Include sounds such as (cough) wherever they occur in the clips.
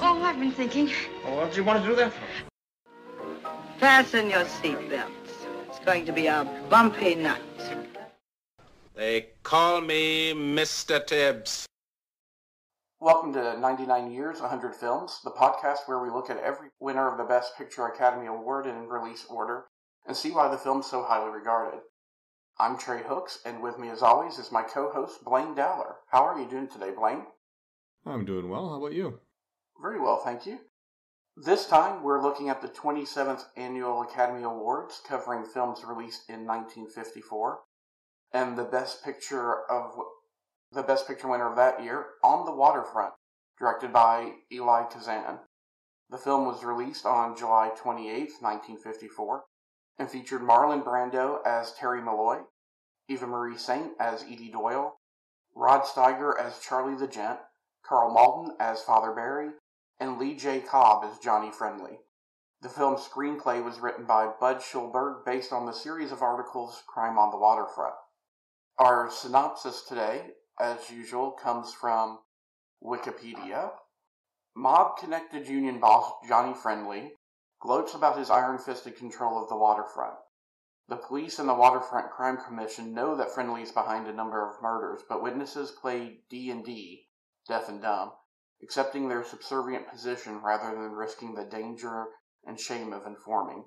Oh, I've been thinking. Well, what do you want to do that for? Fasten your seatbelts. It's going to be a bumpy night. They call me Mr. Tibbs. Welcome to 99 Years, 100 Films, the podcast where we look at every winner of the Best Picture Academy Award in release order and see why the film's so highly regarded. I'm Trey Hooks, and with me as always is my co-host Blaine Dowler. How are you doing today, Blaine? I'm doing well. How about you? Very well, thank you. This time we're looking at the 27th Annual Academy Awards covering films released in 1954 and the best picture of the best picture winner of that year, On the Waterfront, directed by Elia Kazan. The film was released on July 28, 1954, and featured Marlon Brando as Terry Malloy, Eva Marie Saint as Edie Doyle, Rod Steiger as Charlie the Gent, Karl Malden as Father Barry, and Lee J. Cobb as Johnny Friendly. The film's screenplay was written by Budd Schulberg based on the series of articles Crime on the Waterfront. Our synopsis today, as usual, comes from Wikipedia. Mob connected union boss Johnny Friendly gloats about his iron fisted control of the waterfront. The police and the Waterfront Crime Commission know that Friendly is behind a number of murders, but witnesses play D&D, deaf and dumb, accepting their subservient position rather than risking the danger and shame of informing.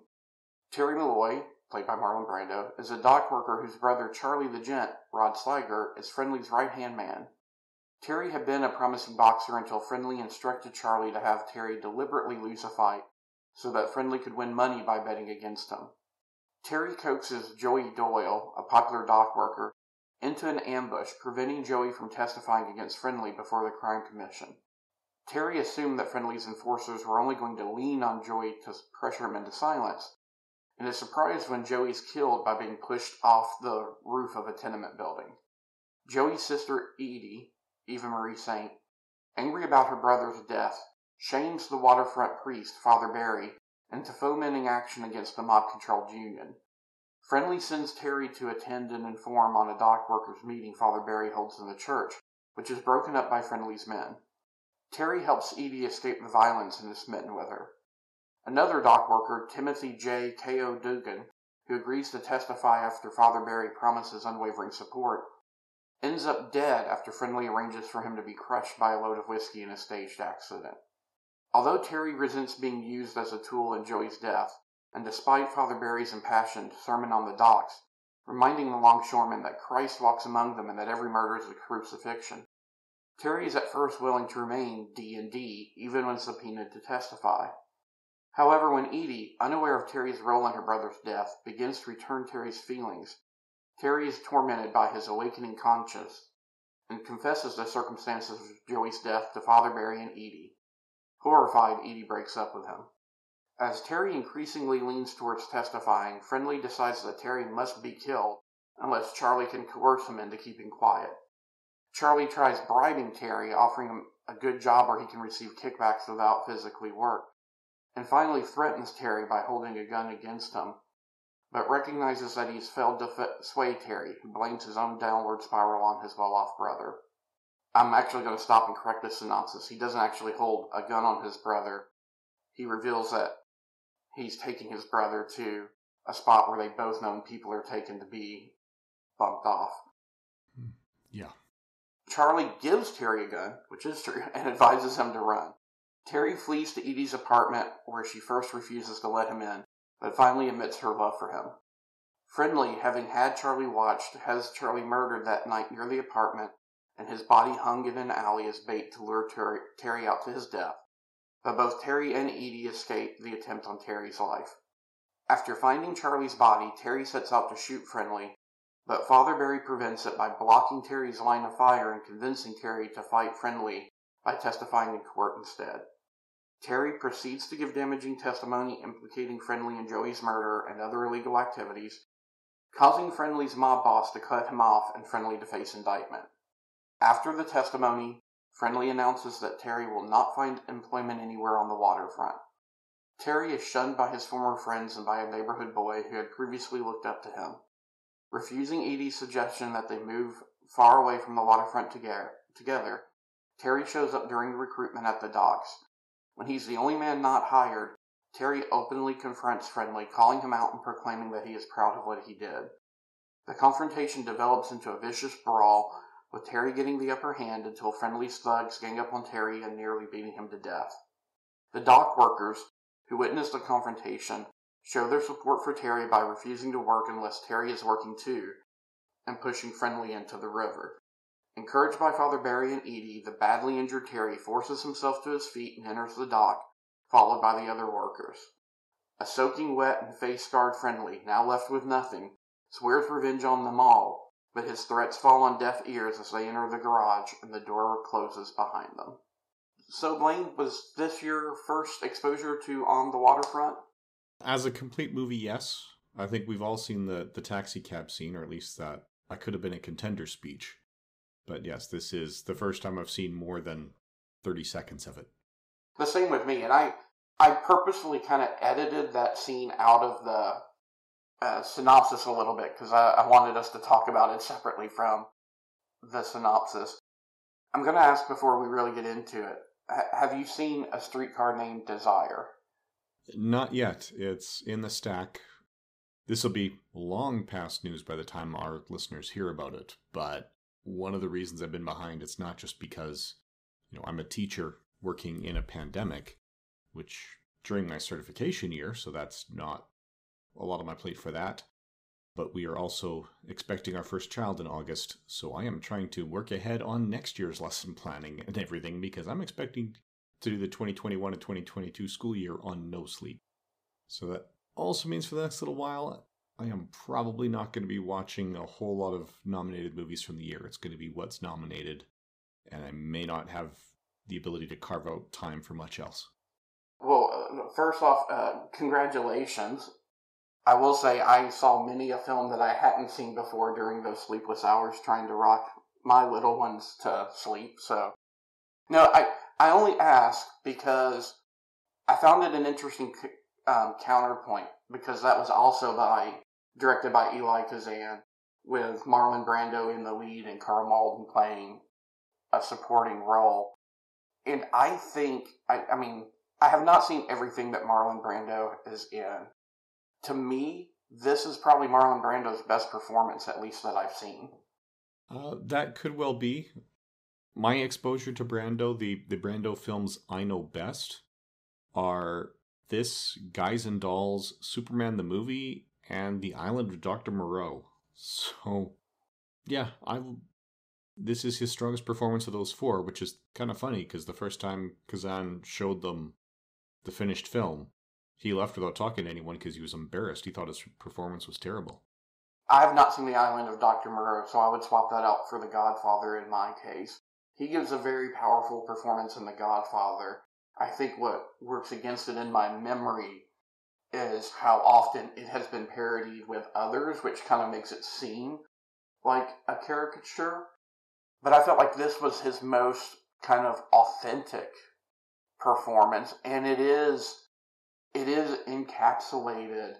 Terry Malloy, played by Marlon Brando, is a dock worker whose brother Charlie the Gent, Rod Steiger, is Friendly's right-hand man. Terry had been a promising boxer until Friendly instructed Charlie to have Terry deliberately lose a fight so that Friendly could win money by betting against him. Terry coaxes Joey Doyle, a popular dock worker, into an ambush, preventing Joey from testifying against Friendly before the crime commission. Terry assumed that Friendly's enforcers were only going to lean on Joey to pressure him into silence, and is surprised when Joey's killed by being pushed off the roof of a tenement building. Joey's sister Edie, Eva Marie Saint, angry about her brother's death, shames the waterfront priest, Father Barry, into fomenting action against the mob controlled union. Friendly sends Terry to attend and inform on a dock workers' meeting Father Barry holds in the church, which is broken up by Friendly's men. Terry helps Edie escape the violence and is smitten with her. Another dock worker, Timothy J. K.O. Dugan, who agrees to testify after Father Barry promises unwavering support, ends up dead after Friendly arranges for him to be crushed by a load of whiskey in a staged accident. Although Terry resents being used as a tool in Joey's death, and despite Father Barry's impassioned sermon on the docks, reminding the longshoremen that Christ walks among them and that every murder is a crucifixion, Terry is at first willing to remain D&D even when subpoenaed to testify. However, when Edie, unaware of Terry's role in her brother's death, begins to return Terry's feelings, Terry is tormented by his awakening conscience and confesses the circumstances of Joey's death to Father Barry and Edie. Horrified, Edie breaks up with him. As Terry increasingly leans towards testifying, Friendly decides that Terry must be killed unless Charlie can coerce him into keeping quiet. Charlie tries bribing Terry, offering him a good job where he can receive kickbacks without physically work, and finally threatens Terry by holding a gun against him, but recognizes that he's failed to f- sway Terry, who blames his own downward spiral on his well off brother. I'm actually going to stop and correct this synopsis. He doesn't actually hold a gun on his brother. He reveals that he's taking his brother to a spot where they both know people are taken to be bumped off. Hmm. Yeah. Charlie gives Terry a gun, which is true, (laughs) and advises him to run. Terry flees to Edie's apartment, where she first refuses to let him in, but finally admits her love for him. Friendly, having had Charlie watched, has Charlie murdered that night near the apartment, and his body hung in an alley as bait to lure Terry, out to his death. But both Terry and Edie escape the attempt on Terry's life. After finding Charlie's body, Terry sets out to shoot Friendly, but Father Barry prevents it by blocking Terry's line of fire and convincing Terry to fight Friendly by testifying in court instead. Terry proceeds to give damaging testimony implicating Friendly in Joey's murder and other illegal activities, causing Friendly's mob boss to cut him off and Friendly to face indictment. After the testimony, Friendly announces that Terry will not find employment anywhere on the waterfront. Terry is shunned by his former friends and by a neighborhood boy who had previously looked up to him. Refusing Edie's suggestion that they move far away from the waterfront together, Terry shows up during the recruitment at the docks. When he's the only man not hired, Terry openly confronts Friendly, calling him out and proclaiming that he is proud of what he did. The confrontation develops into a vicious brawl with Terry getting the upper hand until friendly thugs gang up on Terry and nearly beating him to death. The dock workers, who witnessed the confrontation, show their support for Terry by refusing to work unless Terry is working too, and pushing Friendly into the river. Encouraged by Father Barry and Edie, the badly injured Terry forces himself to his feet and enters the dock, followed by the other workers. A soaking wet and face scarred Friendly, now left with nothing, swears revenge on them all but his threats fall on deaf ears as they enter the garage and the door closes behind them. So, Blaine, was this your first exposure to On the Waterfront? As a complete movie, yes. I think we've all seen the, the taxi cab scene, or at least that I could have been a contender speech. But yes, this is the first time I've seen more than 30 seconds of it. The same with me, and I I purposefully kind of edited that scene out of the uh, synopsis a little bit because I, I, wanted us to talk about it separately from the synopsis. I'm going to ask before we really get into it. Have you seen a streetcar named Desire? Not yet. It's in the stack. This will be long past news by the time our listeners hear about it. But one of the reasons I've been behind it's not just because you know I'm a teacher working in a pandemic, which during my certification year, so that's not a lot on my plate for that. But we are also expecting our first child in August, so I am trying to work ahead on next year's lesson planning and everything because I'm expecting to do the 2021 and 2022 school year on no sleep. So that also means for the next little while, I am probably not going to be watching a whole lot of nominated movies from the year. It's going to be what's nominated, and I may not have the ability to carve out time for much else. Well, first off, uh, congratulations. I will say I saw many a film that I hadn't seen before during those sleepless hours trying to rock my little ones to sleep. So, no, I I only ask because I found it an interesting um, counterpoint because that was also by directed by Elia Kazan with Marlon Brando in the lead and Karl Malden playing a supporting role. And I think I I mean I have not seen everything that Marlon Brando is in, to me, this is probably Marlon Brando's best performance, at least that I've seen. Uh, that could well be. My exposure to Brando, the, the Brando films I know best, are this Guys and Dolls, Superman the movie, and The Island of Dr. Moreau. So, yeah, I this is his strongest performance of those four, which is kind of funny because the first time Kazan showed them the finished film, he left without talking to anyone because he was embarrassed. He thought his performance was terrible. I have not seen The Island of Dr. Moreau, so I would swap that out for The Godfather in my case. He gives a very powerful performance in The Godfather. I think what works against it in my memory is how often it has been parodied with others, which kind of makes it seem like a caricature. But I felt like this was his most kind of authentic performance, and it is it is encapsulated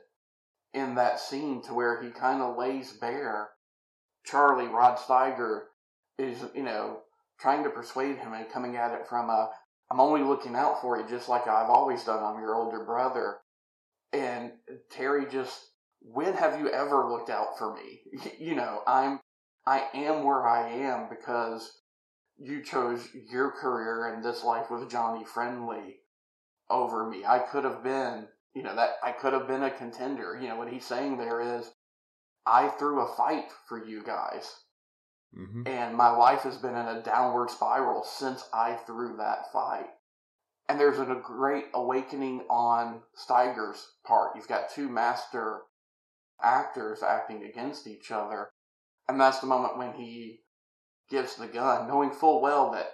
in that scene to where he kind of lays bare Charlie Rod Steiger is you know trying to persuade him and coming at it from a I'm only looking out for you just like I've always done. I'm your older brother. And Terry just when have you ever looked out for me? (laughs) you know, I'm I am where I am because you chose your career and this life with Johnny Friendly over me. I could have been, you know, that I could have been a contender. You know, what he's saying there is, I threw a fight for you guys. Mm-hmm. And my life has been in a downward spiral since I threw that fight. And there's a great awakening on Steiger's part. You've got two master actors acting against each other. And that's the moment when he gives the gun, knowing full well that,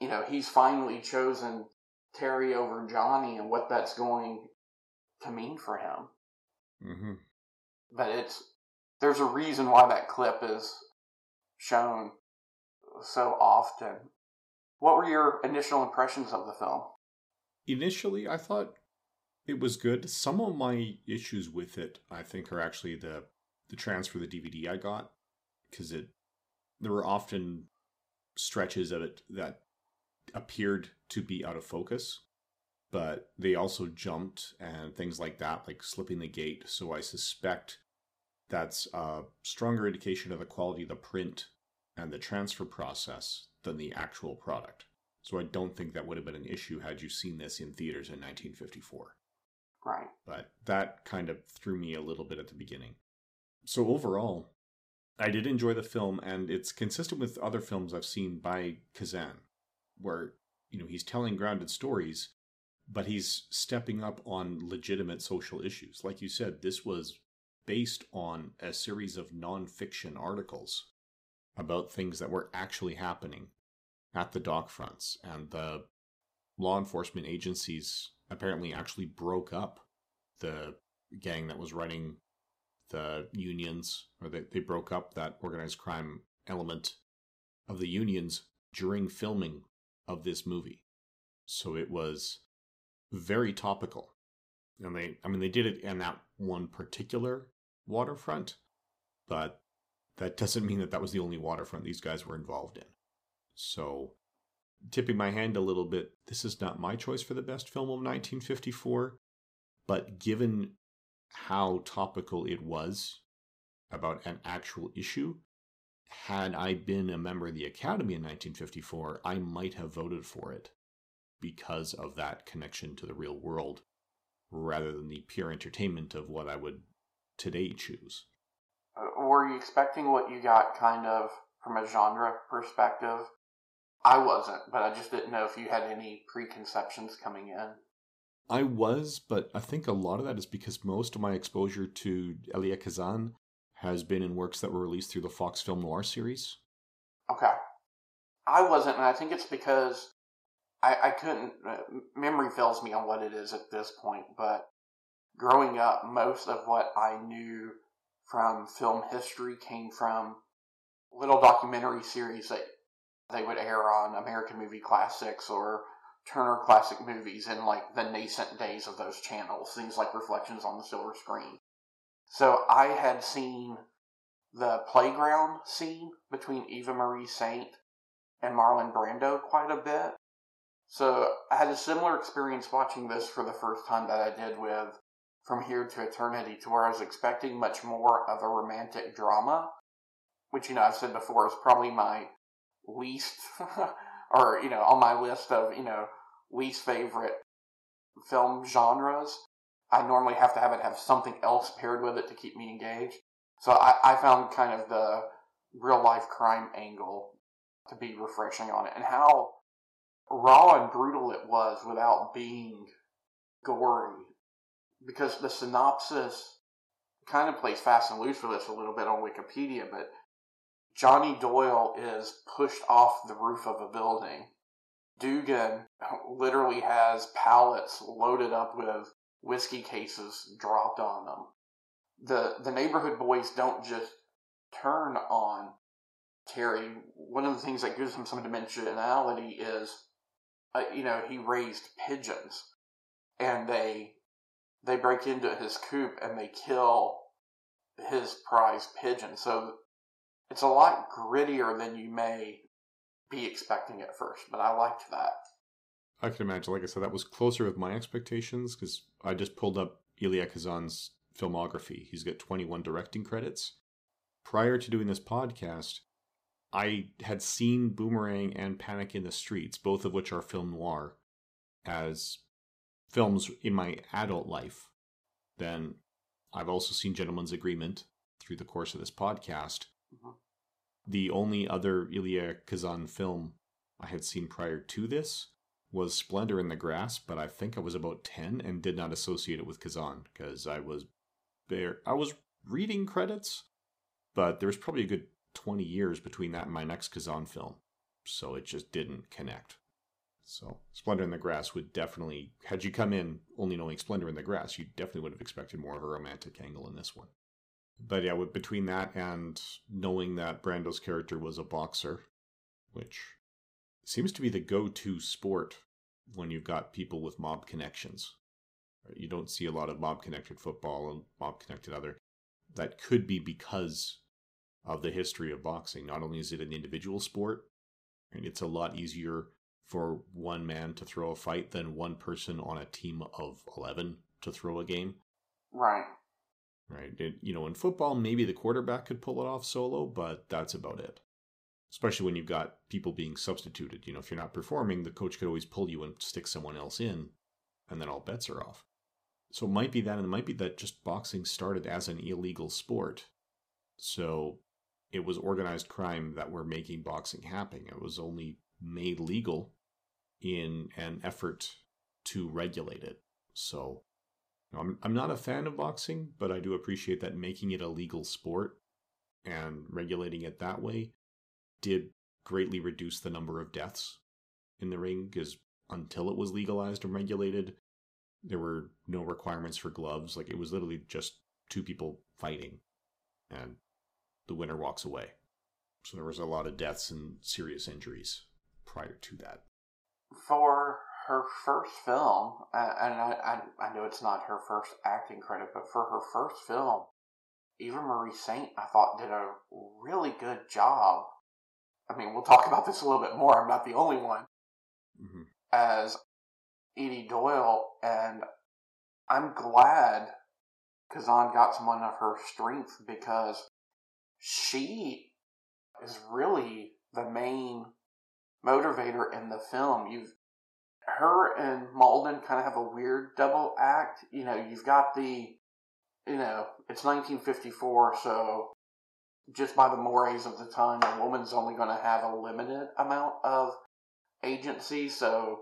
you know, he's finally chosen Terry over Johnny and what that's going to mean for him. Mm-hmm. But it's there's a reason why that clip is shown so often. What were your initial impressions of the film? Initially, I thought it was good. Some of my issues with it, I think, are actually the the transfer the DVD I got because it there were often stretches of it that appeared to be out of focus, but they also jumped and things like that, like slipping the gate. So I suspect that's a stronger indication of the quality of the print and the transfer process than the actual product. So I don't think that would have been an issue had you seen this in theaters in 1954. Right. But that kind of threw me a little bit at the beginning. So overall, I did enjoy the film, and it's consistent with other films I've seen by Kazan, where you know he's telling grounded stories, but he's stepping up on legitimate social issues. Like you said, this was based on a series of nonfiction articles about things that were actually happening at the dock fronts, and the law enforcement agencies apparently actually broke up the gang that was running the unions, or they, they broke up that organized crime element of the unions during filming of this movie. So it was very topical. And they, I mean, they did it in that one particular waterfront, but that doesn't mean that that was the only waterfront these guys were involved in. So, tipping my hand a little bit, this is not my choice for the best film of 1954, but given how topical it was about an actual issue, had I been a member of the Academy in 1954, I might have voted for it because of that connection to the real world rather than the pure entertainment of what I would today choose. Uh, were you expecting what you got kind of from a genre perspective? I wasn't, but I just didn't know if you had any preconceptions coming in. I was, but I think a lot of that is because most of my exposure to Elia Kazan has been in works that were released through the Fox Film Noir series. Okay. I wasn't, and I think it's because I, I couldn't. Uh, memory fails me on what it is at this point, but growing up, most of what I knew from film history came from little documentary series that they would air on American Movie Classics or Turner Classic Movies in like the nascent days of those channels, things like Reflections on the Silver Screen. So I had seen the playground scene between Eva Marie Saint and Marlon Brando quite a bit. So I had a similar experience watching this for the first time that I did with From Here to Eternity, to where I was expecting much more of a romantic drama, which, you know, I've said before is probably my least, (laughs) or, you know, on my list of, you know, least favorite film genres. I normally have to have it have something else paired with it to keep me engaged. So I, I found kind of the real life crime angle to be refreshing on it and how raw and brutal it was without being gory. Because the synopsis kind of plays fast and loose with this a little bit on Wikipedia, but Johnny Doyle is pushed off the roof of a building. Dugan literally has pallets loaded up with whiskey cases dropped on them. The the neighborhood boys don't just turn on Terry. One of the things that gives him some dimensionality is, uh, you know, he raised pigeons, and they they break into his coop and they kill his prize pigeon. So it's a lot grittier than you may be expecting at first, but I liked that. I can imagine. Like I said, that was closer with my expectations because I just pulled up Elia Kazan's filmography. He's got 21 directing credits. Prior to doing this podcast, I had seen Boomerang and Panic in the Streets, both of which are film noir, as films in my adult life. Then I've also seen Gentleman's Agreement through the course of this podcast. Mm-hmm. The only other Elia Kazan film I had seen prior to this was Splendor in the Grass, but I think I was about 10 and did not associate it with Kazan because I was there. I was reading credits, but there was probably a good 20 years between that and my next Kazan film. So it just didn't connect. So Splendor in the Grass would definitely, had you come in only knowing Splendor in the Grass, you definitely would have expected more of a romantic angle in this one. But yeah, with, between that and knowing that Brando's character was a boxer, which seems to be the go-to sport when you've got people with mob connections. You don't see a lot of mob connected football and mob connected other. That could be because of the history of boxing. Not only is it an individual sport, and it's a lot easier for one man to throw a fight than one person on a team of 11 to throw a game. Right. Right. It, you know, in football, maybe the quarterback could pull it off solo, but that's about it. Especially when you've got people being substituted. You know, if you're not performing, the coach could always pull you and stick someone else in, and then all bets are off. So it might be that, and it might be that just boxing started as an illegal sport. So it was organized crime that were making boxing happen. It was only made legal in an effort to regulate it. So I'm, I'm not a fan of boxing, but I do appreciate that making it a legal sport and regulating it that way did greatly reduce the number of deaths in the ring because until it was legalized and regulated, there were no requirements for gloves. Like it was literally just two people fighting and the winner walks away. So there was a lot of deaths and serious injuries prior to that. For her first film, and I, I, I know it's not her first acting credit, but for her first film, Eva Marie Saint, I thought, did a really good job. I mean, we'll talk about this a little bit more. I'm not the only one. Mm-hmm. As Edie Doyle, and I'm glad Kazan got someone of her strength because she is really the main motivator in the film. You've her and Malden kind of have a weird double act. You know, you've got the, you know, it's 1954, so just by the mores of the time, a woman's only going to have a limited amount of agency. So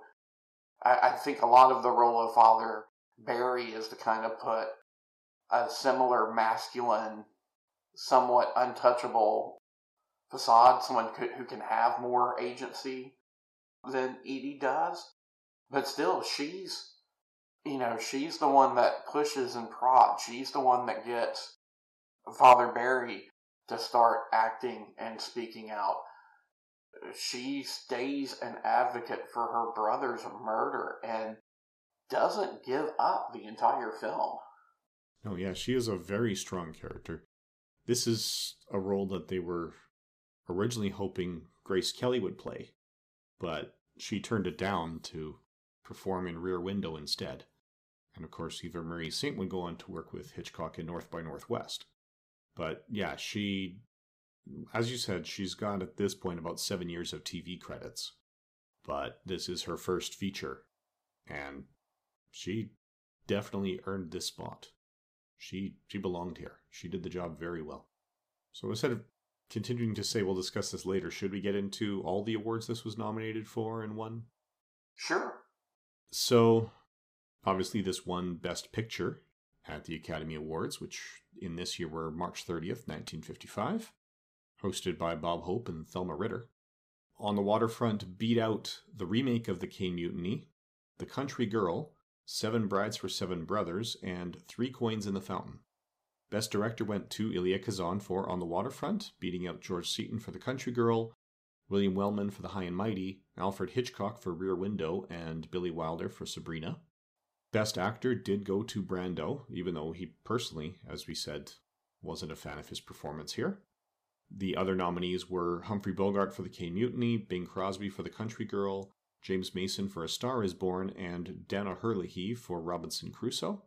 I, I think a lot of the role of Father Barry is to kind of put a similar masculine, somewhat untouchable facade, someone who can have more agency than Edie does. But still, she's, you know, she's the one that pushes and prods. She's the one that gets Father Barry to start acting and speaking out. She stays an advocate for her brother's murder and doesn't give up the entire film. Oh, yeah, she is a very strong character. This is a role that they were originally hoping Grace Kelly would play, but she turned it down to perform in Rear Window instead. And of course, Eva Marie Saint would go on to work with Hitchcock in North by Northwest. But yeah, she, as you said, she's got at this point about seven years of TV credits. But this is her first feature, and she definitely earned this spot. She she belonged here. She did the job very well. So instead of continuing to say we'll discuss this later, should we get into all the awards this was nominated for and won? Sure. So, obviously, this won Best Picture at the Academy Awards, which in this year were March 30th, 1955, hosted by Bob Hope and Thelma Ritter. On the Waterfront beat out the remake of The Caine Mutiny, The Country Girl, Seven Brides for Seven Brothers, and Three Coins in the Fountain. Best Director went to Elia Kazan for On the Waterfront, beating out George Seaton for The Country Girl, William Wellman for The High and Mighty, Alfred Hitchcock for Rear Window, and Billy Wilder for Sabrina. Best Actor did go to Brando, even though he personally, as we said, wasn't a fan of his performance here. The other nominees were Humphrey Bogart for The Caine Mutiny, Bing Crosby for The Country Girl, James Mason for A Star is Born, and Dan O'Herlihy for Robinson Crusoe.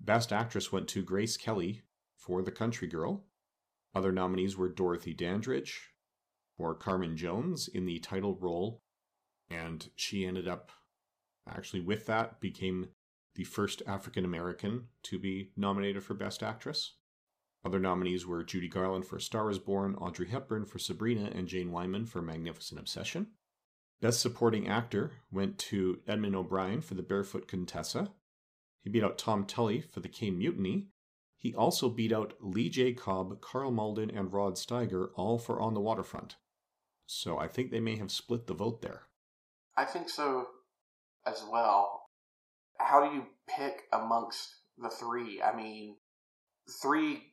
Best Actress went to Grace Kelly for The Country Girl. Other nominees were Dorothy Dandridge for Carmen Jones in the title role, and she ended up actually with that became the first African American to be nominated for Best Actress. Other nominees were Judy Garland for Star is Born, Audrey Hepburn for Sabrina, and Jane Wyman for Magnificent Obsession. Best Supporting Actor went to Edmund O'Brien for The Barefoot Contessa. He beat out Tom Tully for The Caine Mutiny. He also beat out Lee J. Cobb, Karl Malden, and Rod Steiger, all for On the Waterfront. So I think they may have split the vote there. I think so as well. How do you pick amongst the three? I mean, three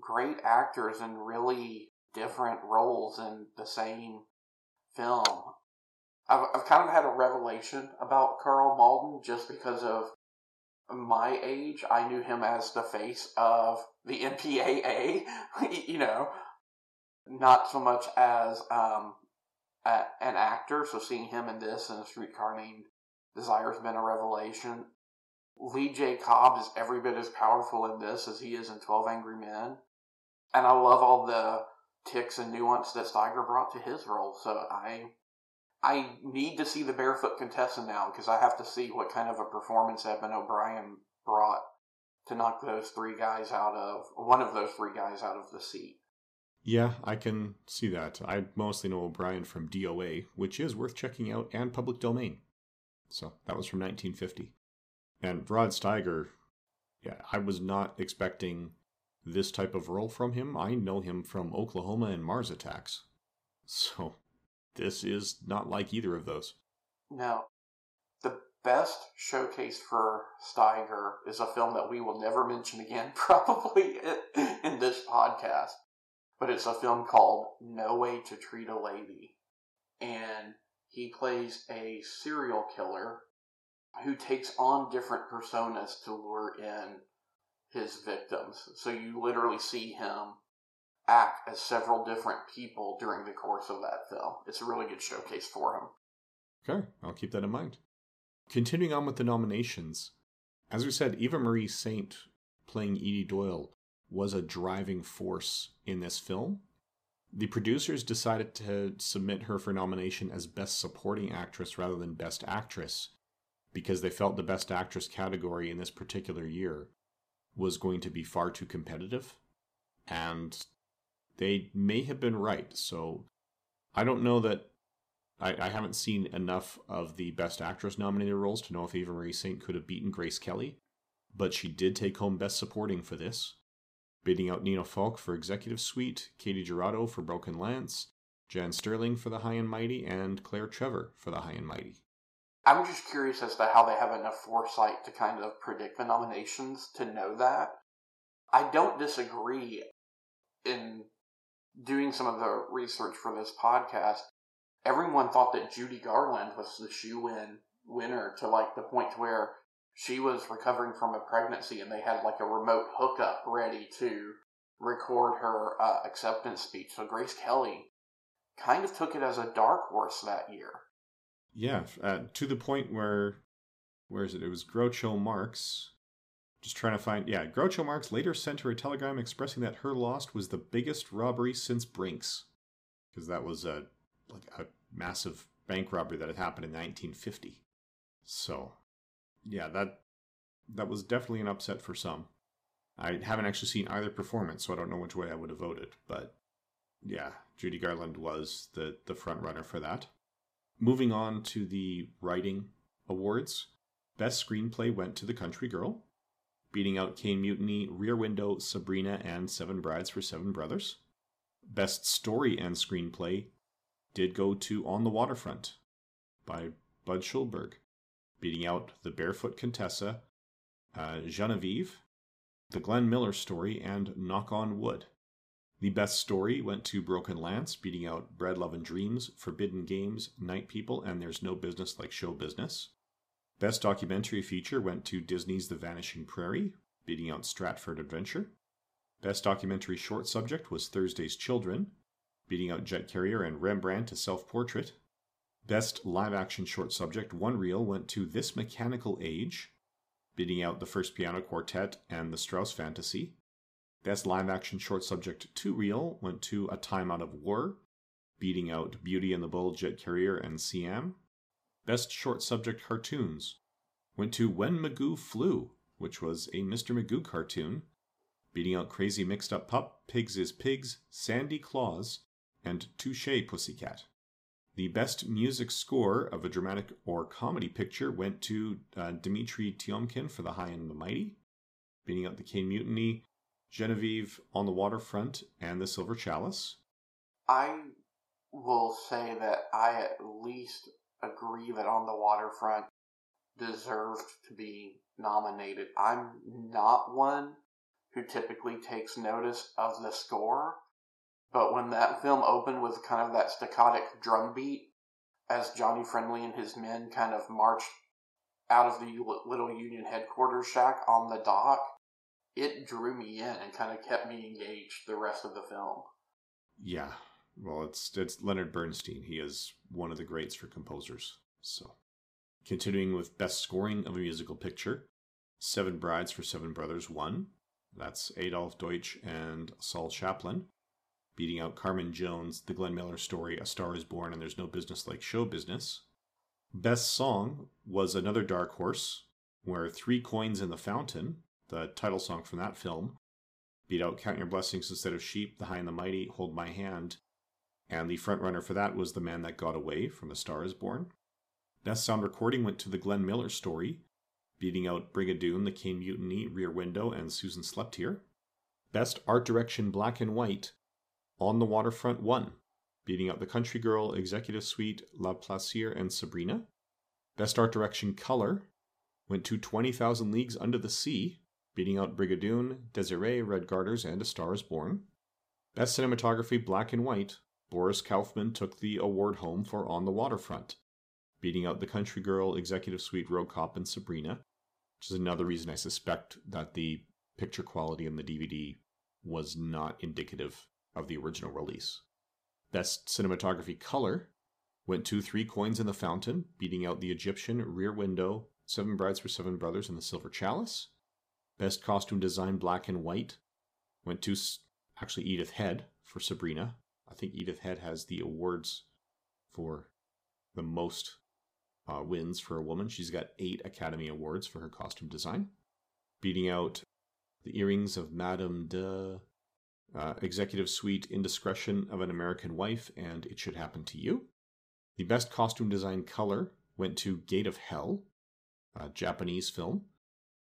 great actors in really different roles in the same film. I've, I've kind of had a revelation about Karl Malden just because of my age. I knew him as the face of the (laughs) MPAA, you know, not so much as um, a, an actor. So seeing him in this and a streetcar named Desire has been a revelation. Lee J. Cobb is every bit as powerful in this as he is in 12 Angry Men. And I love all the ticks and nuance that Steiger brought to his role. So I I need to see the barefoot contestant now because I have to see what kind of a performance Evan O'Brien brought to knock those three guys out of one of those three guys out of the seat. Yeah, I can see that. I mostly know O'Brien from DOA, which is worth checking out, and Public Domain. So that was from 1950. And Rod Steiger, yeah, I was not expecting this type of role from him. I know him from Oklahoma and Mars Attacks. So this is not like either of those. No. The best showcase for Steiger is a film that we will never mention again, (laughs) probably in this podcast. But it's a film called No Way to Treat a Lady. And he plays a serial killer who takes on different personas to lure in his victims. So you literally see him act as several different people during the course of that film. It's a really good showcase for him. Okay, I'll keep that in mind. Continuing on with the nominations, as we said, Eva Marie Saint playing Edie Doyle was a driving force in this film. The producers decided to submit her for nomination as Best Supporting Actress rather than Best Actress because they felt the Best Actress category in this particular year was going to be far too competitive. And they may have been right. So I don't know that I, I haven't seen enough of the Best Actress nominated roles to know if Eva Marie Saint could have beaten Grace Kelly, but she did take home Best Supporting for this, beating out Nina Foch for Executive Suite, Katy Jurado for Broken Lance, Jan Sterling for The High and Mighty, and Claire Trevor for The High and Mighty. I'm just curious as to how they have enough foresight to kind of predict the nominations to know that. I don't disagree in doing some of the research for this podcast. Everyone thought that Judy Garland was the shoe in winner to like the point where she was recovering from a pregnancy and they had like a remote hookup ready to record her uh, acceptance speech. So Grace Kelly kind of took it as a dark horse that year. Yeah, uh, to the point where, where is it? It was Groucho Marx. Just trying to find. Yeah, Groucho Marx later sent her a telegram expressing that her loss was the biggest robbery since Brinks, because that was a like a massive bank robbery that had happened in 1950. So, yeah, that that was definitely an upset for some. I haven't actually seen either performance, so I don't know which way I would have voted. But yeah, Judy Garland was the the front runner for that. Moving on to the writing awards, best screenplay went to The Country Girl, beating out Caine Mutiny, Rear Window, Sabrina, and Seven Brides for Seven Brothers. Best story and screenplay did go to On the Waterfront by Budd Schulberg, beating out The Barefoot Contessa, uh, Genevieve, The Glenn Miller Story, and Knock on Wood. The best story went to Broken Lance, beating out Bread, Love, and Dreams, Forbidden Games, Night People, and There's No Business Like Show Business. Best documentary feature went to Disney's The Vanishing Prairie, beating out Stratford Adventure. Best documentary short subject was Thursday's Children, beating out Jet Carrier and Rembrandt a Self Portrait. Best live action short subject, one reel, went to This Mechanical Age, beating out The First Piano Quartet and The Strauss Fantasy. Best live action short subject two reel went to A Time Out of War, beating out Beauty and the Bull, Jet Carrier, and Siam. Best short subject cartoons went to When Magoo Flew, which was a Mr. Magoo cartoon, beating out Crazy Mixed Up Pup, Pigs is Pigs, Sandy Claus, and Touche Pussycat. The best music score of a dramatic or comedy picture went to uh, Dmitri Tiomkin for The High and the Mighty, beating out The Caine Mutiny, Genevieve on the Waterfront, and The Silver Chalice. I will say that I at least agree that On the Waterfront deserved to be nominated. I'm not one who typically takes notice of the score, but when that film opened with kind of that staccato drum beat as Johnny Friendly and his men kind of marched out of the little Union headquarters shack on the dock, it drew me in and kind of kept me engaged the rest of the film. Yeah, well, it's it's Leonard Bernstein. He is one of the greats for composers. So, continuing with best scoring of a musical picture, Seven Brides for Seven Brothers won. That's Adolf Deutsch and Saul Chaplin, beating out Carmen Jones, The Glenn Miller Story, A Star Is Born, and There's No Business Like Show Business. Best song was another dark horse, where Three Coins in the Fountain, the title song from that film, beat out Count Your Blessings Instead of Sheep, The High and the Mighty, Hold My Hand, and the frontrunner for that was The Man That Got Away from A Star Is Born. Best sound recording went to The Glenn Miller Story, beating out Brigadoon, The Caine Mutiny, Rear Window, and Susan Slept Here. Best art direction black and white, On the Waterfront won, beating out The Country Girl, Executive Suite, La Plaisir, and Sabrina. Best art direction color went to 20,000 Leagues Under the Sea, beating out Brigadoon, Desiree, Red Garters, and A Star is Born. Best cinematography black and white, Boris Kaufman took the award home for On the Waterfront, beating out The Country Girl, Executive Suite, Rogue Cop, and Sabrina, which is another reason I suspect that the picture quality in the DVD was not indicative of the original release. Best cinematography color went to Three Coins in the Fountain, beating out The Egyptian, Rear Window, Seven Brides for Seven Brothers, and The Silver Chalice. Best costume design black and white went to actually Edith Head for Sabrina. I think Edith Head has the awards for the most uh, wins for a woman. She's got eight Academy Awards for her costume design, beating out The Earrings of Madame de uh, Executive Suite Indiscretion of an American Wife and It Should Happen to You. The best costume design color went to Gate of Hell, a Japanese film,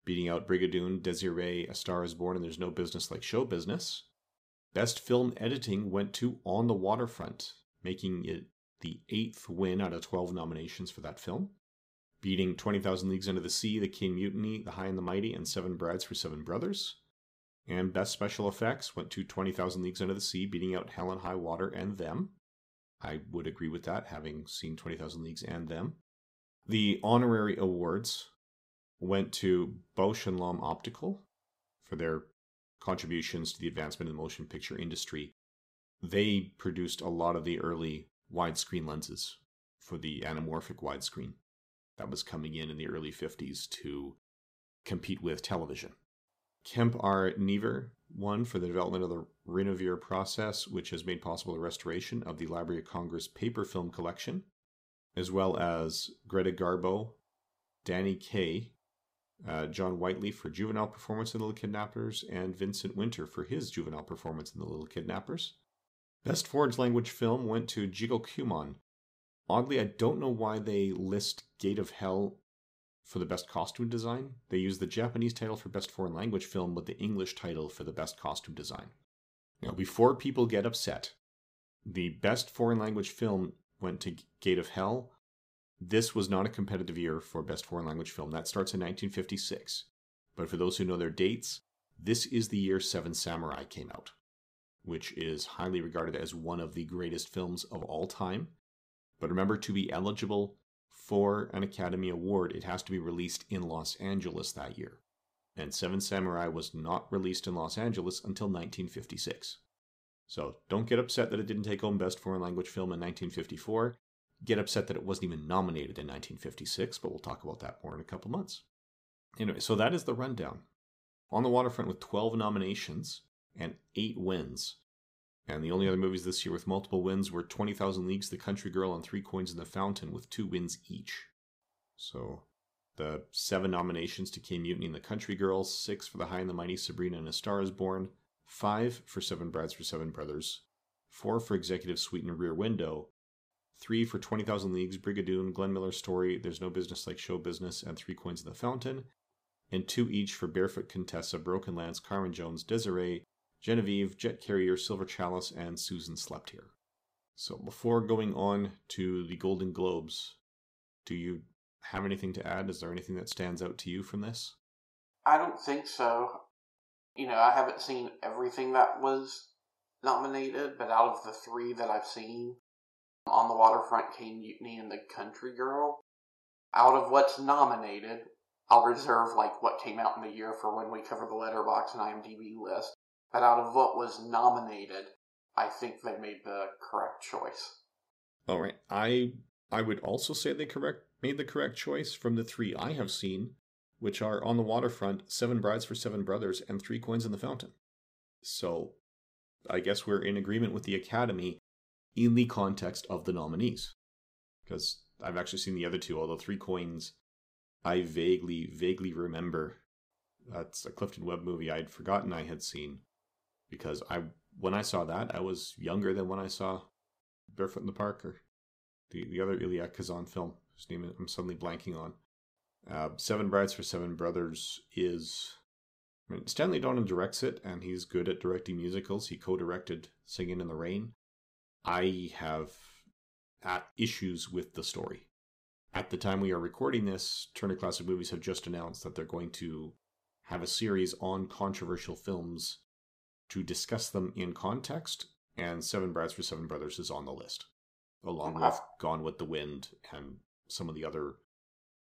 beating out Brigadoon, Desiree, A Star is Born, and There's No Business Like Show Business. Best film editing went to On the Waterfront, making it the eighth win out of 12 nominations for that film, beating 20,000 Leagues Under the Sea, The King Mutiny, The High and the Mighty, and Seven Brides for Seven Brothers. And Best Special Effects went to 20,000 Leagues Under the Sea, beating out Hell and High Water and Them. I would agree with that, having seen 20,000 Leagues and Them. The honorary awards went to Bausch and Lomb Optical for their contributions to the advancement of the motion picture industry. They produced a lot of the early widescreen lenses for the anamorphic widescreen that was coming in in the early 50s to compete with television. Kemp R. Niver won for the development of the Renovare process, which has made possible the restoration of the Library of Congress paper film collection, as well as Greta Garbo, Danny Kaye, uh, Jon Whiteley for juvenile performance in The Little Kidnappers, and Vincent Winter for his juvenile performance in The Little Kidnappers. Best foreign language film went to Jigokumon. Oddly, I don't know why they list Gate of Hell for the best costume design. They use the Japanese title for best foreign language film, but the English title for the best costume design. Now, before people get upset, the best foreign language film went to Gate of Hell. This was not a competitive year for best foreign language film. That starts in 1956. But for those who know their dates, this is the year Seven Samurai came out which is highly regarded as one of the greatest films of all time. But remember, to be eligible for an Academy Award, it has to be released in Los Angeles that year. And Seven Samurai was not released in Los Angeles until 1956. So don't get upset that it didn't take home Best Foreign Language Film in 1954. Get upset that it wasn't even nominated in 1956, but we'll talk about that more in a couple months. Anyway, so that is the rundown. On the Waterfront with 12 nominations, and eight wins. And the only other movies this year with multiple wins were 20,000 Leagues, The Country Girl, and Three Coins in the Fountain, with two wins each. So the seven nominations to Caine Mutiny and The Country Girl, six for The High and the Mighty, Sabrina and A Star is Born, five for Seven Brides for Seven Brothers, four for Executive Suite and Rear Window, three for 20,000 Leagues, Brigadoon, Glenn Miller Story, There's No Business Like Show Business, and Three Coins in the Fountain, and two each for Barefoot Contessa, Broken Lance, Carmen Jones, Desiree, Genevieve, Jet Carrier, Silver Chalice, and Susan slept here. So before going on to the Golden Globes, Do you have anything to add? Is there anything that stands out to you from this? I don't think so. You know, I haven't seen everything that was nominated, but out of the three that I've seen, On the Waterfront, Caine Mutiny, and The Country Girl, out of what's nominated, I'll reserve like what came out in the year for when we cover the Letterboxd and IMDb list. But out of what was nominated, I think they made the correct choice. All right, I I would also say they correct made the correct choice from the three I have seen, which are On the Waterfront, Seven Brides for Seven Brothers, and Three Coins in the Fountain. So, I guess we're in agreement with the Academy in the context of the nominees, because I've actually seen the other two. Although Three Coins, I vaguely vaguely remember. That's a Clifton Webb movie I'd forgotten I had seen, because I when I saw that I was younger than when I saw Barefoot in the Park or the the other Elia Kazan film, whose name I'm suddenly blanking on. Uh, Seven Brides for Seven Brothers is I mean, Stanley Donen directs it, and he's good at directing musicals. He co-directed Singing in the Rain. I have at issues with the story. At the time we are recording this, Turner Classic Movies have just announced that they're going to have a series on controversial films to discuss them in context, and Seven Brides for Seven Brothers is on the list, along with Gone with the Wind and some of the other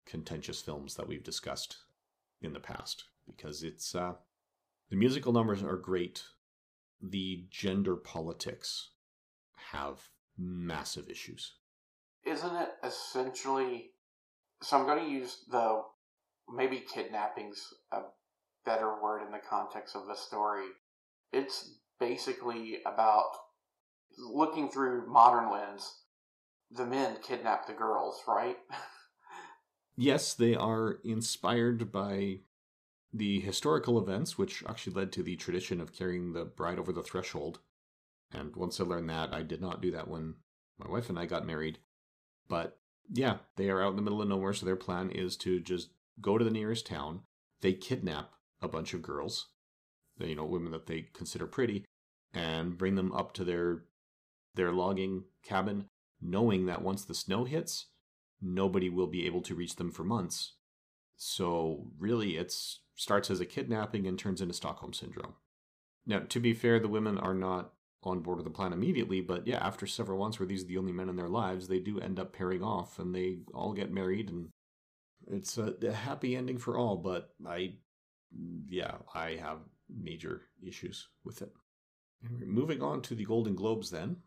contentious films that we've discussed in the past. Because it's uh, the musical numbers are great, the gender politics have massive issues. Isn't it essentially? So I'm going to use the maybe kidnapping's a better word in the context of the story. It's basically about looking through modern lens. The men kidnap the girls, right? (laughs) yes, they are inspired by the historical events, which actually led to the tradition of carrying the bride over the threshold. And once I learned that, I did not do that when my wife and I got married. But yeah, they are out in the middle of nowhere, so their plan is to just go to the nearest town. They kidnap a bunch of girls, you know, women that they consider pretty, and bring them up to their their logging cabin, knowing that once the snow hits, nobody will be able to reach them for months. So really, it starts as a kidnapping and turns into Stockholm syndrome. Now, to be fair, the women are not on board with the plan immediately, but yeah, after several months where these are the only men in their lives, they do end up pairing off and they all get married and it's a, a happy ending for all, but I, yeah, I have major issues with it. Moving on to the Golden Globes, then.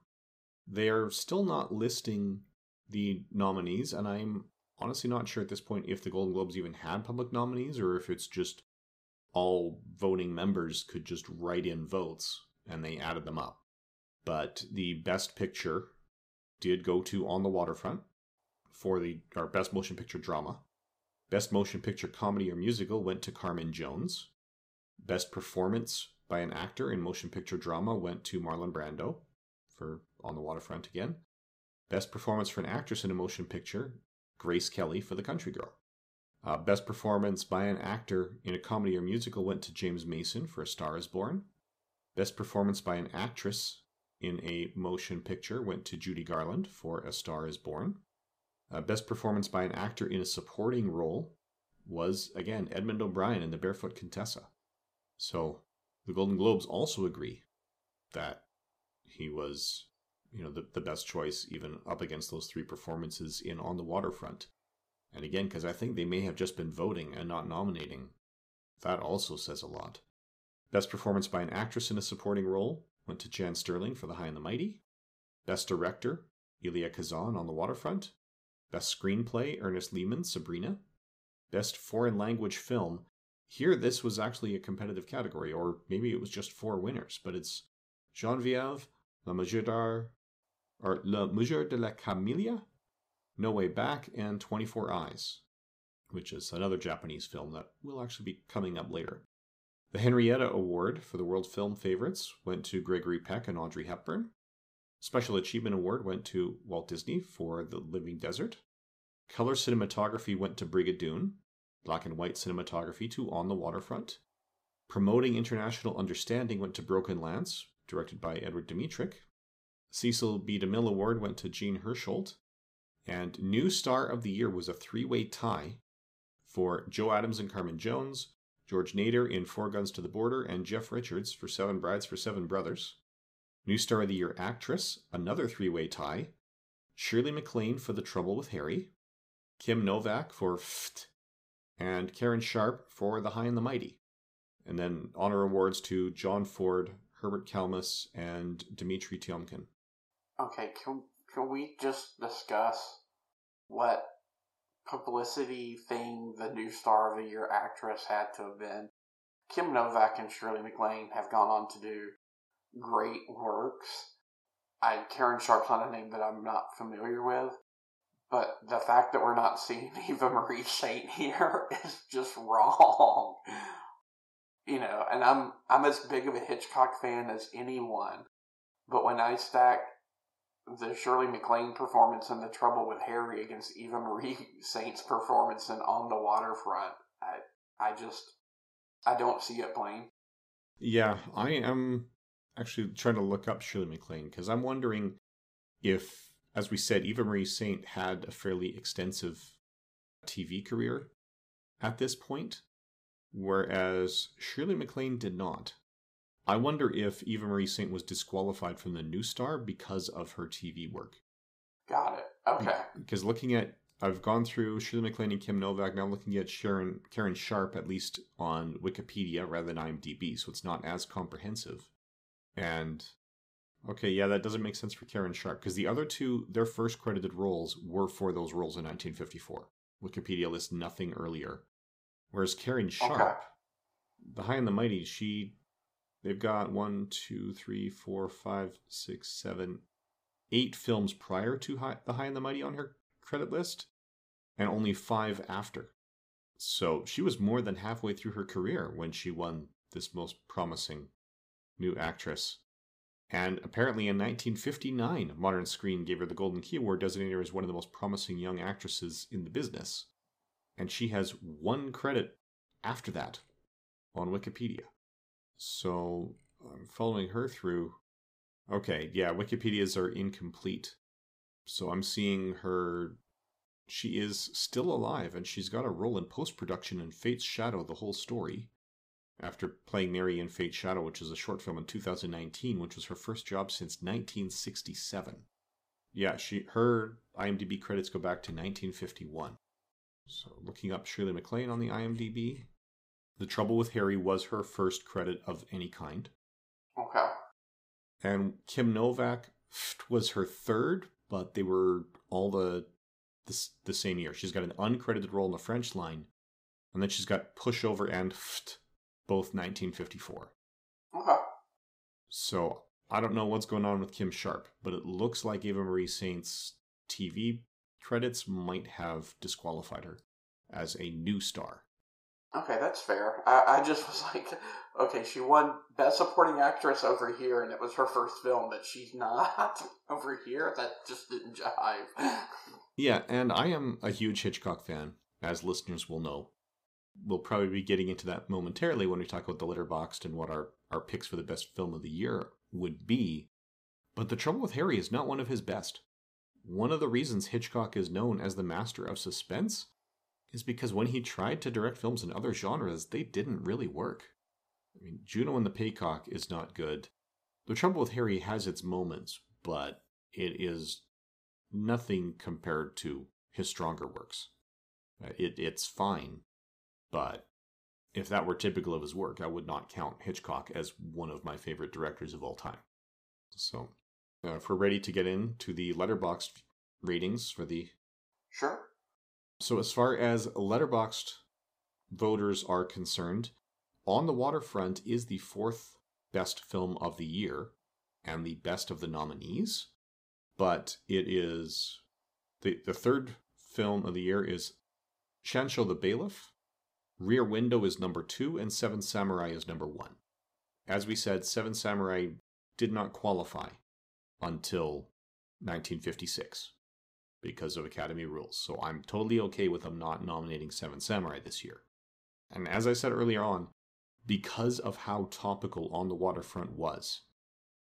They are still not listing the nominees, and I'm honestly not sure at this point if the Golden Globes even had public nominees or if it's just all voting members could just write in votes and they added them up. But the best picture did go to On the Waterfront for the our best motion picture drama. Best motion picture comedy or musical went to Carmen Jones. Best performance by an actor in motion picture drama went to Marlon Brando for On the Waterfront again. Best performance for an actress in a motion picture, Grace Kelly for The Country Girl. Uh, best performance by an actor in a comedy or musical went to James Mason for A Star is Born. Best performance by an actress in a motion picture went to Judy Garland for A Star is Born. Uh, best performance by an actor in a supporting role was, again, Edmund O'Brien in The Barefoot Contessa. So the Golden Globes also agree that he was, you know, the, the best choice, even up against those three performances in On the Waterfront. And again, because I think they may have just been voting and not nominating, that also says a lot. Best performance by an actress in a supporting role went to Jan Sterling for The High and the Mighty. Best director, Elia Kazan on The Waterfront. Best screenplay, Ernest Lehman, Sabrina. Best foreign language film. Here, this was actually a competitive category, or maybe it was just four winners, but it's Geneviève, La Mesure or La Mesure de la Camélia, No Way Back, and 24 Eyes, which is another Japanese film that will actually be coming up later. The Henrietta Award for the World Film Favorites went to Gregory Peck and Audrey Hepburn. Special Achievement Award went to Walt Disney for The Living Desert. Color cinematography went to Brigadoon. Black and white cinematography to On the Waterfront. Promoting International Understanding went to Broken Lance, directed by Edward Dmytryk. Cecil B. DeMille Award went to Jean Hersholt. And new star of the year was a three way tie for Joe Adams and Carmen Jones, George Nader in Four Guns to the Border, and Jeff Richards for Seven Brides for Seven Brothers. New Star of the Year actress, another three way tie. Shirley MacLaine for The Trouble with Harry, Kim Novak for Phffft, and Karen Sharpe for The High and the Mighty. And then honor awards to John Ford, Herbert Kalmus, and Dimitri Tiomkin. Okay, can, can we just discuss what publicity thing the new star of the year actress had to have been? Kim Novak and Shirley MacLaine have gone on to do great works. I Karen Sharpe's not a name that I'm not familiar with, but the fact that we're not seeing (laughs) Eva Marie Saint here (laughs) is just wrong. You know, and I'm I'm as big of a Hitchcock fan as anyone, but when I stack the Shirley MacLaine performance in The Trouble with Harry against Eva Marie (laughs) Saint's performance in On the Waterfront, I I just I don't see it playing. Yeah, I am actually trying to look up Shirley MacLaine because I'm wondering if, as we said, Eva Marie Saint had a fairly extensive TV career at this point, whereas Shirley MacLaine did not. I wonder if Eva Marie Saint was disqualified from the New Star because of her TV work. Got it. Okay. Because looking at, I've gone through Shirley MacLaine and Kim Novak. Now looking at Sharon Karen Sharpe, at least on Wikipedia rather than IMDb, so it's not as comprehensive. And okay, yeah, that doesn't make sense for Karen Sharpe because the other two, their first credited roles were for those roles in 1954. Wikipedia lists nothing earlier. Whereas Karen Sharpe, okay. the High and the Mighty, she, they've got one, two, three, four, five, six, seven, eight films prior to high, the High and the Mighty on her credit list, and only five after. So she was more than halfway through her career when she won this most promising new actress. And apparently in 1959, Modern Screen gave her the Golden Key Award, designating her as one of the most promising young actresses in the business. And she has one credit after that on Wikipedia. So I'm following her through. Okay, yeah, Wikipedias are incomplete. So I'm seeing her. She is still alive, and she's got a role in post production in Fate's Shadow, the whole story after playing Mary in Fate's Shadow, which is a short film in 2019, which was her first job since 1967. Yeah, she her IMDb credits go back to 1951. So looking up Shirley MacLaine on the IMDb, The Trouble with Harry was her first credit of any kind. Okay. And Kim Novak was her third, but they were all the the, the same year. She's got an uncredited role in the French line, and then she's got Pushover and both 1954. Okay. So I don't know what's going on with Kim Sharp, but it looks like Eva Marie Saint's TV credits might have disqualified her as a new star. Okay, that's fair. I, I just (laughs) was like, okay, she won Best Supporting Actress over here, and it was her first film, but she's not (laughs) over here. That just didn't jive. yeah, and I am a huge Hitchcock fan, as listeners will know we'll probably be getting into that momentarily when we talk about the Letterboxd and what our, our picks for the best film of the year would be. But The Trouble with Harry is not one of his best. One of the reasons Hitchcock is known as the master of suspense is because when he tried to direct films in other genres, they didn't really work. I mean, Juno and the Paycock is not good. The Trouble with Harry has its moments, but it is nothing compared to his stronger works. It, it's fine, but if that were typical of his work, I would not count Hitchcock as one of my favorite directors of all time. So, uh, if we're ready to get into the Letterboxd ratings for the. Sure. So, as far as Letterboxd voters are concerned, On the Waterfront is the fourth best film of the year and the best of the nominees, but it is. The, the third film of the year is Sansho the Bailiff, Rear Window is number two, and Seven Samurai is number one. As we said, Seven Samurai did not qualify until 1956 because of Academy rules. So I'm totally okay with them not nominating Seven Samurai this year. And as I said earlier on, because of how topical On the Waterfront was,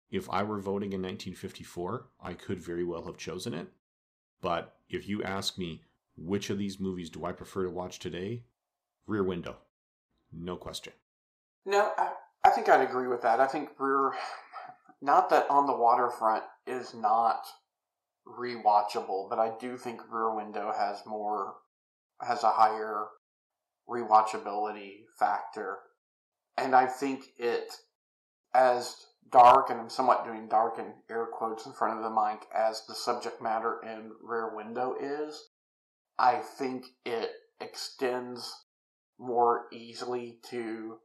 if I were voting in 1954, I could very well have chosen it. But if you ask me which of these movies do I prefer to watch today, Rear Window. No question. No, I, I think I'd agree with that. I think Rear, not that On the Waterfront is not rewatchable, but I do think Rear Window has more, has a higher rewatchability factor. And I think it, as dark, and I'm somewhat doing dark in air quotes in front of the mic, as the subject matter in Rear Window is, I think it extends more easily to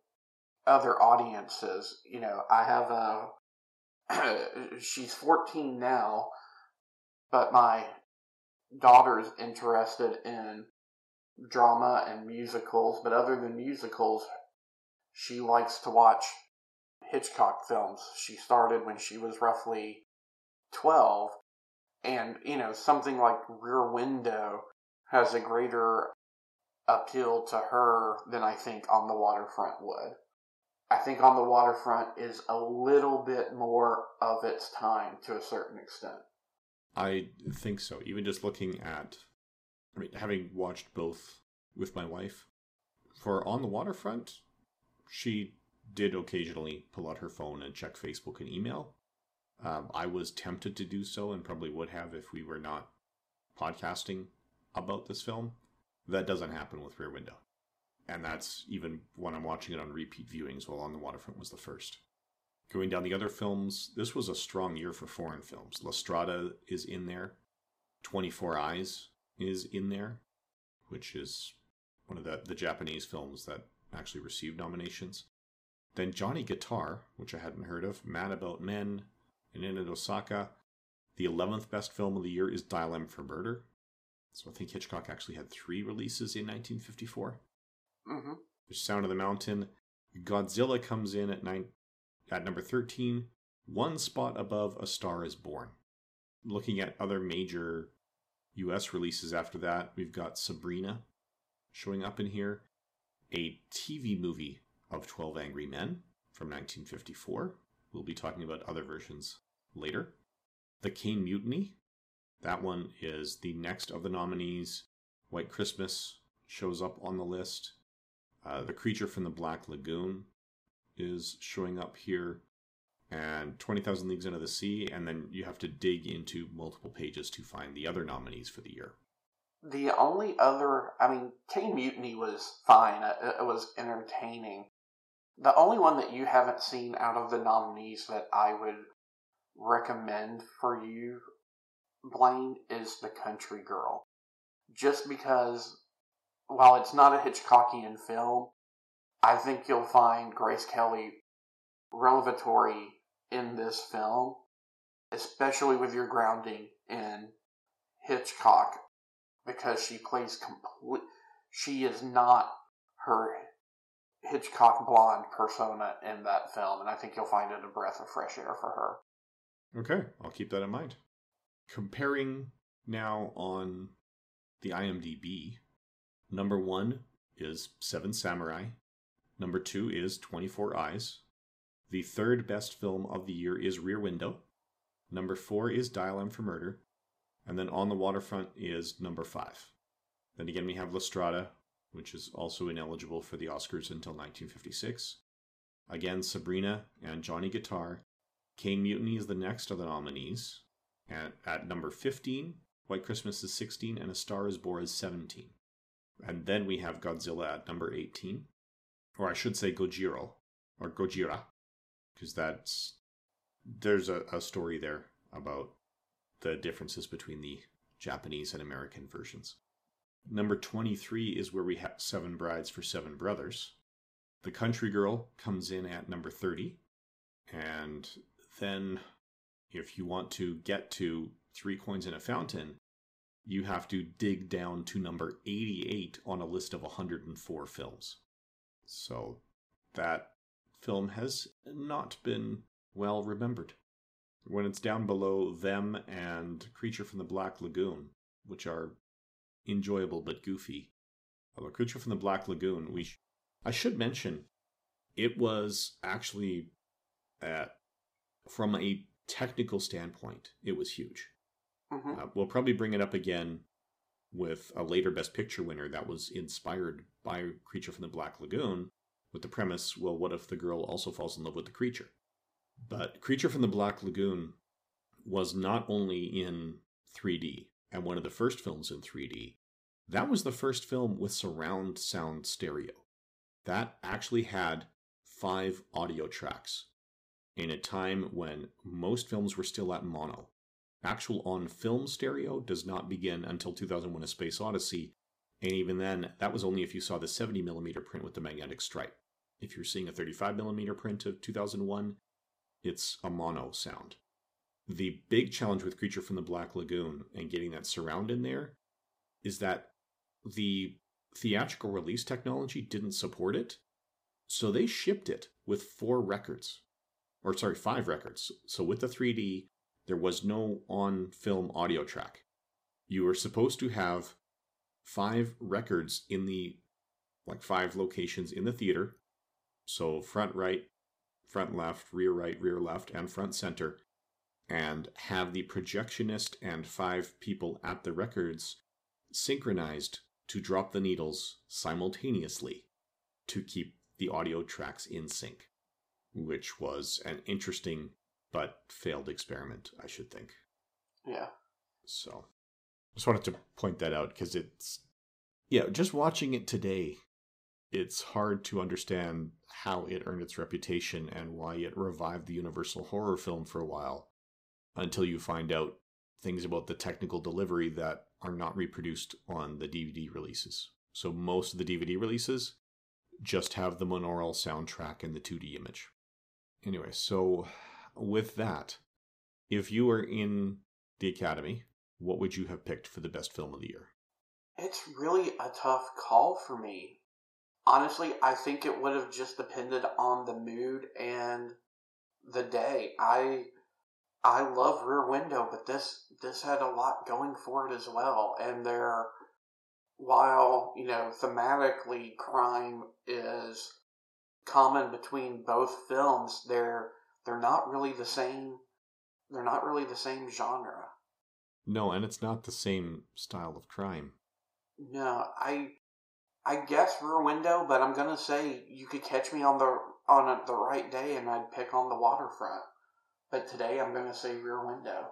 other audiences. You know, I have a, (clears throat) she's 14 now, but my daughter's interested in drama and musicals, but other than musicals, she likes to watch Hitchcock films. She started when she was roughly 12, and, you know, something like Rear Window has a greater appeal to her than I think On the Waterfront would. I think On the Waterfront is a little bit more of its time to a certain extent. I think so. Even just looking at, I mean, having watched both with my wife, for On the Waterfront, she did occasionally pull out her phone and check Facebook and email. Um, I was tempted to do so and probably would have if we were not podcasting about this film. That doesn't happen with Rear Window. And that's even when I'm watching it on repeat viewings while On the Waterfront was the first. Going down the other films, this was a strong year for foreign films. La Strada is in there. 24 Eyes is in there, which is one of the, the Japanese films that actually received nominations. Then Johnny Guitar, which I hadn't heard of, Mad About Men, and in Osaka. The 11th best film of the year is Dial M for Murder. So I think Hitchcock actually had three releases in 1954. Mm-hmm. There's Sound of the Mountain. Godzilla comes in at nine, at number 13, one spot above A Star is Born. Looking at other major US releases after that, we've got Sabrina showing up in here, a TV movie of 12 Angry Men from 1954. We'll be talking about other versions later. The Caine Mutiny. That one is the next of the nominees. White Christmas shows up on the list. Uh, the Creature from the Black Lagoon is showing up here. And 20,000 Leagues Under the Sea. And then you have to dig into multiple pages to find the other nominees for the year. The only other, I mean, Caine Mutiny was fine. It was entertaining. The only one that you haven't seen out of the nominees that I would recommend for you, Blaine, is The Country Girl. Just because, while it's not a Hitchcockian film, I think you'll find Grace Kelly revelatory in this film, especially with your grounding in Hitchcock, because she plays complete. She is not her Hitchcock blonde persona in that film, and I think you'll find it a breath of fresh air for her. Okay, I'll keep that in mind. Comparing now on the IMDb, number one is Seven Samurai, number two is 24 Eyes, the third best film of the year is Rear Window, number four is Dial M for Murder, and then On the Waterfront is number five. Then again, we have La Strada, which is also ineligible for the Oscars until 1956. Again, Sabrina and Johnny Guitar. Caine Mutiny is the next of the nominees. At, at number 15, White Christmas is 16, and A Star is Born is 17. And then we have Godzilla at number 18. Or I should say Gojira, or Gojira, because that's there's a, a story there about the differences between the Japanese and American versions. Number 23 is where we have Seven Brides for Seven Brothers. The Country Girl comes in at number 30. And then, if you want to get to Three Coins in a Fountain, you have to dig down to number 88 on a list of 104 films. So, that film has not been well remembered. When it's down below them and Creature from the Black Lagoon, which are enjoyable but goofy. Although Creature from the Black Lagoon, we sh- I should mention, it was actually, at, from a technical standpoint, it was huge. Mhm. Uh, we'll probably bring it up again with a later Best Picture winner that was inspired by Creature from the Black Lagoon, with the premise well, what if the girl also falls in love with the creature? But Creature from the Black Lagoon was not only in 3D and one of the first films in 3D, that was the first film with surround sound stereo. That actually had five audio tracks in a time when most films were still at mono. Actual on film stereo does not begin until 2001 A Space Odyssey, and even then, that was only if you saw the 70mm print with the magnetic stripe. If you're seeing a 35mm print of 2001, it's a mono sound. The big challenge with Creature from the Black Lagoon and getting that surround in there is that the theatrical release technology didn't support it. So they shipped it with four records, or sorry, five records. So with the 3D, there was no on film audio track. You were supposed to have five records in the, like five locations in the theater. So front right, front left, rear right, rear left, and front center. And have the projectionist and five people at the records synchronized to drop the needles simultaneously to keep the audio tracks in sync, which was an interesting but failed experiment, I should think. Yeah. So, just wanted to point that out because it's, yeah, just watching it today, it's hard to understand how it earned its reputation and why it revived the Universal horror film for a while until you find out things about the technical delivery that are not reproduced on the DVD releases. So most of the DVD releases just have the monaural soundtrack and the 2D image. Anyway, so with that, if you were in the Academy, what would you have picked for the best film of the year? It's really a tough call for me. Honestly, I think it would have just depended on the mood and the day. I I love Rear Window, but this this had a lot going for it as well. And there, while you know thematically crime is common between both films, they're they're not really the same. They're not really the same genre. No, and it's not the same style of crime. No, I I guess Rear Window, but I'm gonna say you could catch me on the on a, the right day, and I'd pick on the waterfront. But today I'm gonna say Rear Window.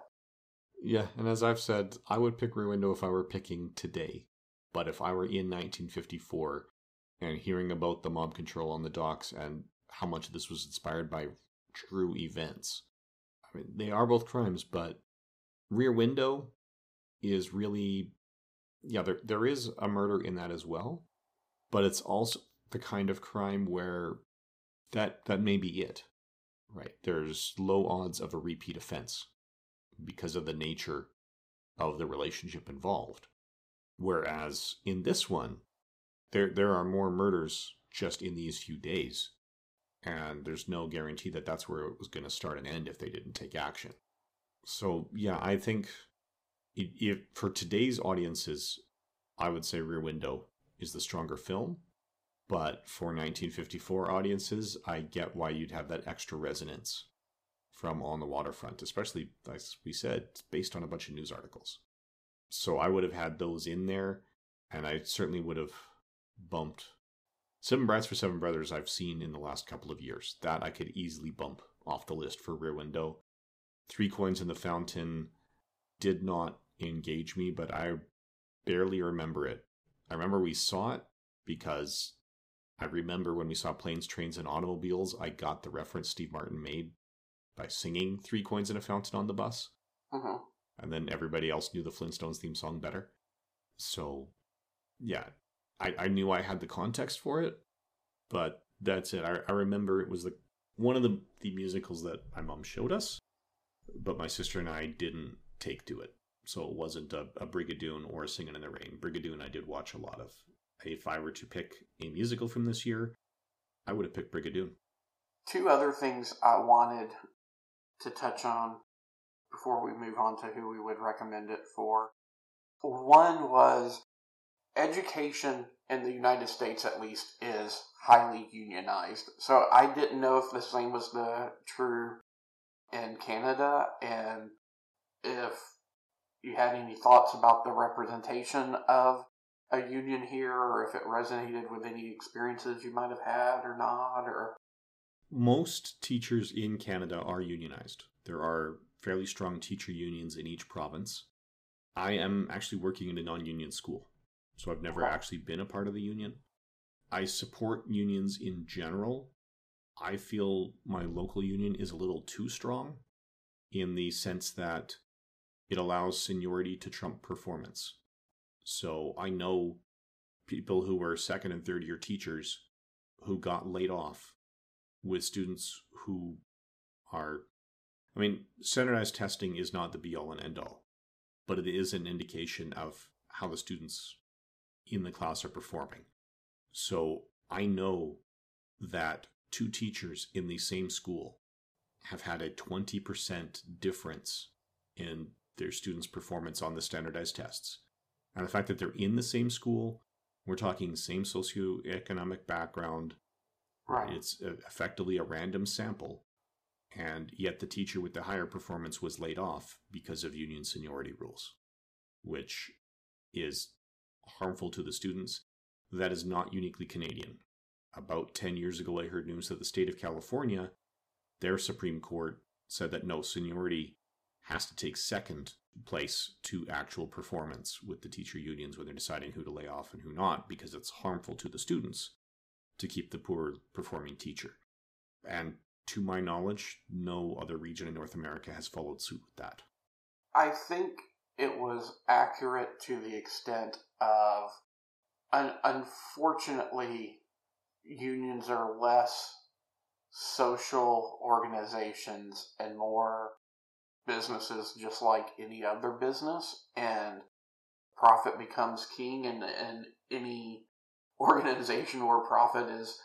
Yeah, and as I've said, I would pick Rear Window if I were picking today. But if I were in 1954 and hearing about the mob control on the docks and how much this was inspired by true events, I mean, they are both crimes, but Rear Window is really, yeah, there there is a murder in that as well, but it's also the kind of crime where that that may be it, right? There's low odds of a repeat offense because of the nature of the relationship involved. Whereas in this one, there there are more murders just in these few days, and there's no guarantee that that's where it was going to start and end if they didn't take action. So yeah, I think if for today's audiences, I would say Rear Window is the stronger film. But for 1954 audiences, I get why you'd have that extra resonance from On the Waterfront, especially, as we said, based on a bunch of news articles. So I would have had those in there, and I certainly would have bumped Seven Brides for Seven Brothers I've seen in the last couple of years. That I could easily bump off the list for Rear Window. Three Coins in the Fountain did not engage me, but I barely remember it. I remember we saw it because I remember when we saw Planes, Trains, and Automobiles, I got the reference Steve Martin made by singing Three Coins in a Fountain on the bus. Mm-hmm. And then everybody else knew the Flintstones theme song better. So, yeah, I, I knew I had the context for it, but that's it. I, I remember it was the one of the, the musicals that my mom showed us, but my sister and I didn't take to it. So it wasn't a, a Brigadoon or a Singing in the Rain. Brigadoon I did watch a lot of. If I were to pick a musical from this year, I would have picked Brigadoon. Two other things I wanted to touch on before we move on to who we would recommend it for. One was education in the United States, at least, is highly unionized. So I didn't know if the same was the true in Canada, and if you had any thoughts about the representation of a union here, or if it resonated with any experiences you might have had or not, or most teachers in Canada are unionized. There are fairly strong teacher unions in each province. I am actually working in a non union school, so I've never actually been a part of the union. I support unions in general. I feel my local union is a little too strong in the sense that it allows seniority to trump performance. So I know people who were second and third year teachers who got laid off with students who are I mean, standardized testing is not the be all and end all, but it is an indication of how the students in the class are performing. So I know that two teachers in the same school have had a 20% difference in their students' performance on the standardized tests. And the fact that they're in the same school, we're talking same socioeconomic background, right? It's effectively a random sample, and yet the teacher with the higher performance was laid off because of union seniority rules, which is harmful to the students. That is not uniquely Canadian. About 10 years ago, I heard news that the state of California, their Supreme Court said that no, seniority has to take second place to actual performance with the teacher unions when they're deciding who to lay off and who not, because it's harmful to the students to keep the poor performing teacher. And to my knowledge, no other region in North America has followed suit with that. I think it was accurate to the extent of, un- unfortunately, unions are less social organizations and more businesses just like any other business and profit becomes king and, and any (laughs) organization where profit is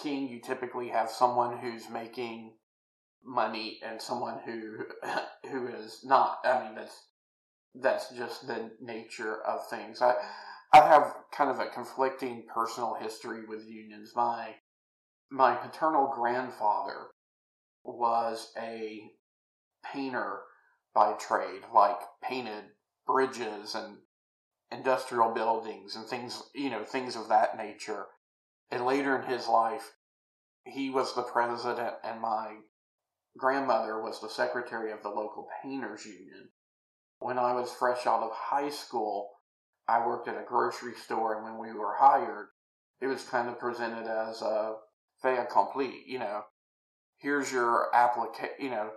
king you typically have someone who's making money and someone who (laughs) who is not. I mean that's that's just the nature of things i i have kind of a conflicting personal history with unions my my paternal grandfather was a painter by trade, like painted bridges and industrial buildings and things, you know, things of that nature. And later in his life, he was the president, and my grandmother was the secretary of the local painters union. When I was fresh out of high school, I worked at a grocery store, and when we were hired, it was kind of presented as a fait accompli, you know. Here's your application, you know,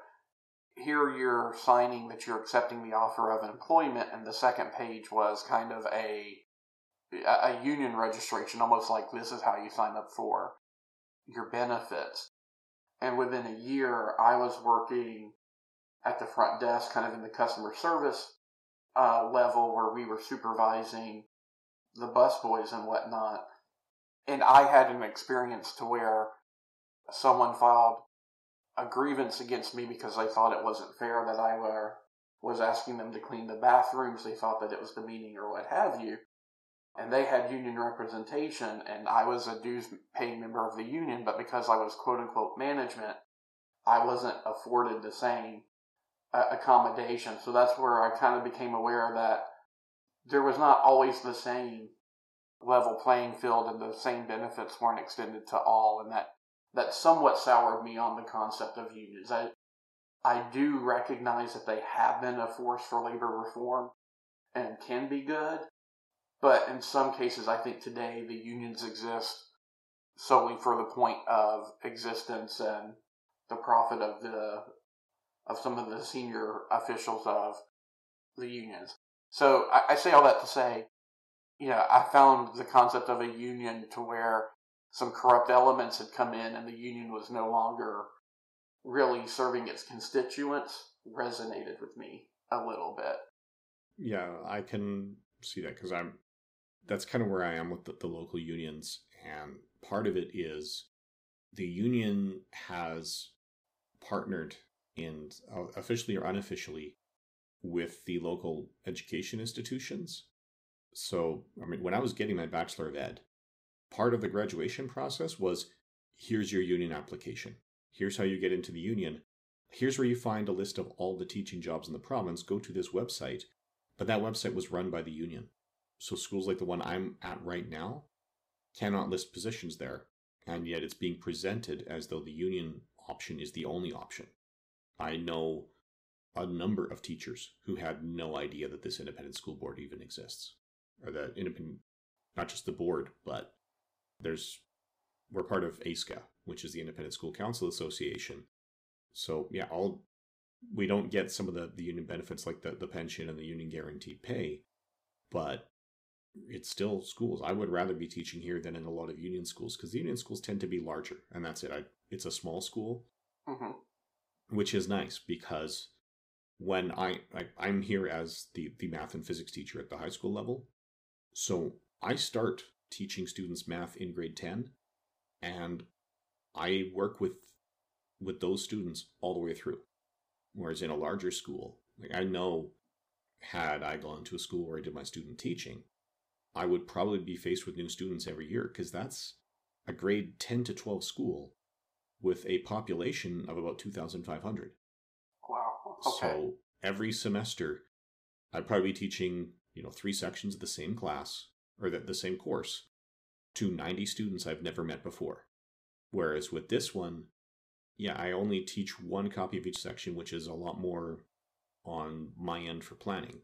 here you're signing that you're accepting the offer of employment, and the second page was kind of a a union registration, almost like this is how you sign up for your benefits. And within a year, I was working at the front desk, kind of in the customer service uh, level, where we were supervising the busboys and whatnot. And I had an experience to where someone filed a grievance against me because they thought it wasn't fair that I were was asking them to clean the bathrooms. They thought that it was demeaning or what have you. And they had union representation, and I was a dues paying member of the union, but because I was quote unquote management, I wasn't afforded the same accommodation. So that's where I kind of became aware that there was not always the same level playing field and the same benefits weren't extended to all, and that that somewhat soured me on the concept of unions. I I do recognize that they have been a force for labor reform and can be good, but in some cases, I think today the unions exist solely for the point of existence and the profit of the of some of the senior officials of the unions. So I, I say all that to say, you know, I found the concept of a union to where some corrupt elements had come in and the union was no longer really serving its constituents resonated with me a little bit. Yeah, I can see that because I'm that's kind of where I am with the, the local unions. And part of it is the union has partnered in uh, officially or unofficially with the local education institutions. So, I mean, when I was getting my Bachelor of Ed, part of the graduation process was here's your union application. Here's how you get into the union. Here's where you find a list of all the teaching jobs in the province. Go to this website But that website was run by the union. So schools like the one I'm at right now cannot list positions there, and yet it's being presented as though the union option is the only option. I know a number of teachers who had no idea that this independent school board even exists, or that independent, not just the board, but there's we're part of ASCA, which is the Independent School Council Association. So yeah, all we don't get some of the, the union benefits like the, the pension and the union guaranteed pay, but it's still schools. I would rather be teaching here than in a lot of union schools because the union schools tend to be larger, and that's it. I, it's a small school, Mm-hmm. Which is nice because when I, I I'm here as the the math and physics teacher at the high school level, so I start teaching students math in grade ten, and I work with with those students all the way through. Whereas in a larger school, like I know, had I gone to a school where I did my student teaching, I would probably be faced with new students every year because that's a grade 10 to 12 school with a population of about 2,500. Wow. Okay. So every semester, I'd probably be teaching, you know, three sections of the same class or the, the same course to 90 students I've never met before. Whereas with this one, yeah, I only teach one copy of each section, which is a lot more on my end for planning,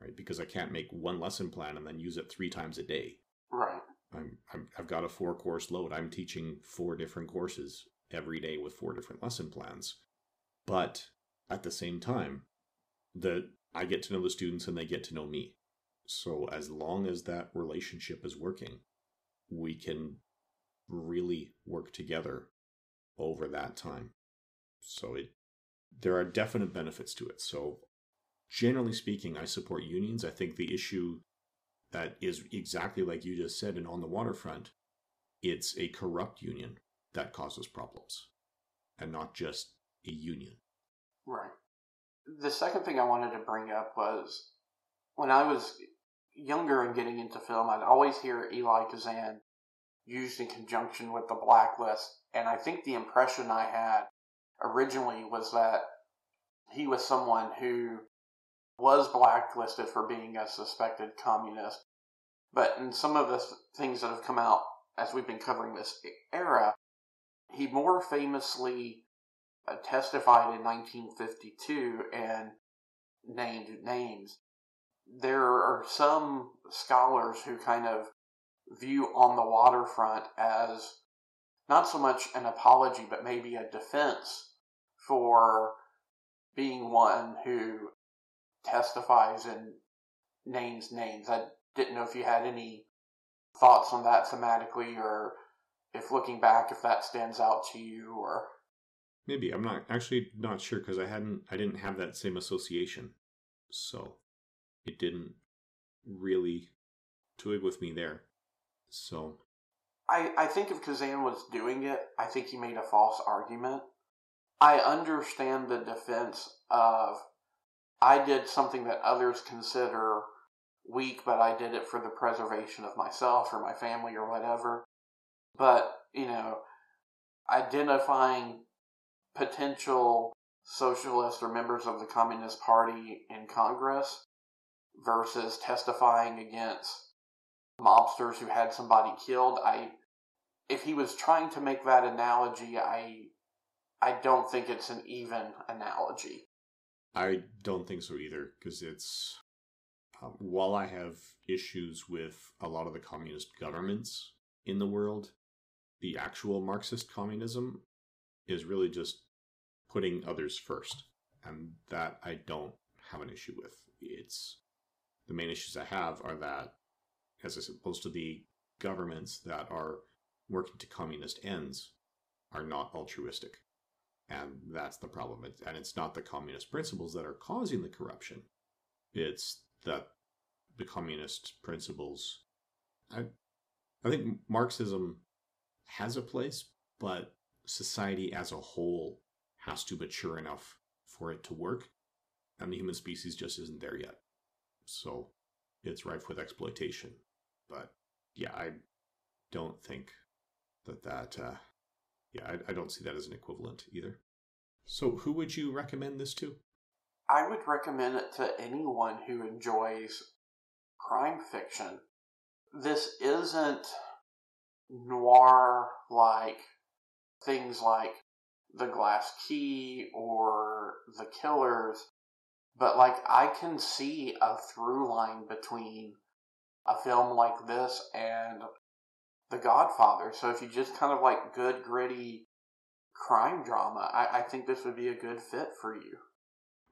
right? Because I can't make one lesson plan and then use it three times a day. right. I'm, I'm I've got a four course load. I'm teaching four different courses every day with four different lesson plans. But at the same time, that I get to know the students and they get to know me. So as long as that relationship is working, we can really work together over that time. So it there are definite benefits to it. So generally speaking, I support unions. I think the issue that is exactly like you just said and on the waterfront, it's a corrupt union that causes problems and not just a union. Right. The second thing I wanted to bring up was when I was younger and getting into film, I'd always hear Eli Kazan used in conjunction with the blacklist, and I think the impression I had originally was that he was someone who was blacklisted for being a suspected communist. But in some of the things that have come out as we've been covering this era, he more famously uh, testified in 1952 and named names. There are some scholars who kind of view on the waterfront as not so much an apology, but maybe a defense for being one who testifies and names names. I didn't know if you had any thoughts on that thematically, or if looking back, if that stands out to you, or Maybe I'm not actually not sure because I hadn't I didn't have that same association, so it didn't really twig with me there. So I, I think if Kazan was doing it, I think he made a false argument. I understand the defense of I did something that others consider weak, but I did it for the preservation of myself or my family or whatever. But, you know, identifying potential socialists or members of the Communist Party in Congress versus testifying against mobsters who had somebody killed, I if he was trying to make that analogy, I I don't think it's an even analogy. I don't think so either because it's um, while I have issues with a lot of the communist governments in the world, the actual Marxist communism is really just putting others first, and that I don't have an issue with. It's the main issues I have are that, as i opposed to the governments that are working to communist ends, are not altruistic, and that's the problem. It, and it's not the communist principles that are causing the corruption; it's that the communist principles. I, I think Marxism has a place, but society as a whole has to mature enough for it to work, and the human species just isn't there yet. So it's rife with exploitation. But yeah, I don't think that that, uh, yeah, I, I don't see that as an equivalent either. So who would you recommend this to? I would recommend it to anyone who enjoys crime fiction. This isn't noir like things like The Glass Key or The Killers, but like I can see a through line between a film like this and The Godfather. So if you just kind of like good, gritty crime drama, I, I think this would be a good fit for you.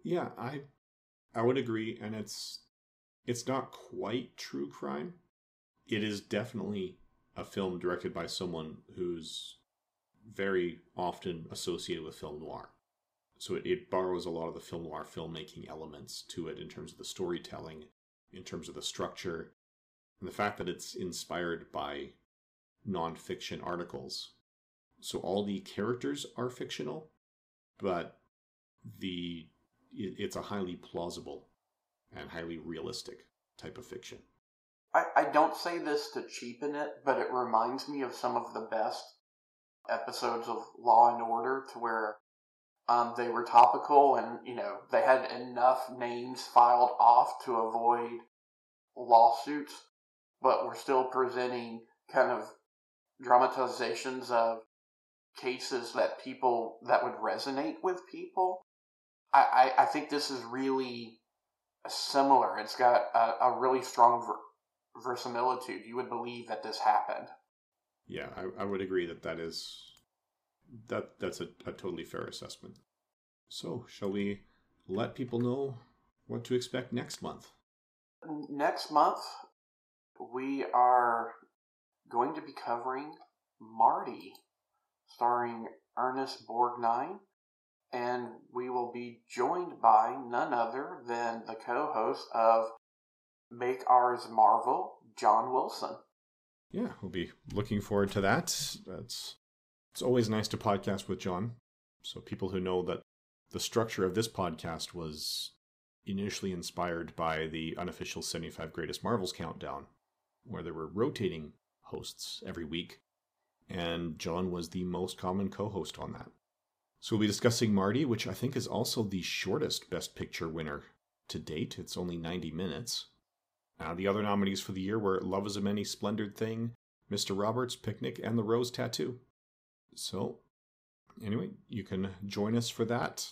Yeah, I I would agree, and it's it's not quite true crime. It is definitely a film directed by someone who's very often associated with film noir. So it, it borrows a lot of the film noir filmmaking elements to it in terms of the storytelling, in terms of the structure, and the fact that it's inspired by nonfiction articles. So all the characters are fictional, but the it, it's a highly plausible and highly realistic type of fiction. I, I don't say this to cheapen it, but it reminds me of some of the best episodes of Law and Order to where um, they were topical and, you know, they had enough names filed off to avoid lawsuits, but were still presenting kind of dramatizations of cases that people that would resonate with people. I, I, I think this is really similar. It's got a, a really strong verisimilitude. You would believe that this happened. Yeah, I, I would agree that that is that that's a, a totally fair assessment. So, shall we let people know what to expect next month? Next month, we are going to be covering Marty, starring Ernest Borgnine, and we will be joined by none other than the co host of Make Ours Marvel, John Wilson. Yeah, we'll be looking forward to that. That's it's always nice to podcast with John. So people who know that the structure of this podcast was initially inspired by the unofficial 75 greatest Marvels countdown, where there were rotating hosts every week, and John was the most common co-host on that. So we'll be discussing Marty, which I think is also the shortest Best Picture winner to date. It's only 90 minutes. Uh, the other nominees for the year were Love is a Many Splendored Thing, Mr. Roberts' Picnic, and The Rose Tattoo. So, anyway, you can join us for that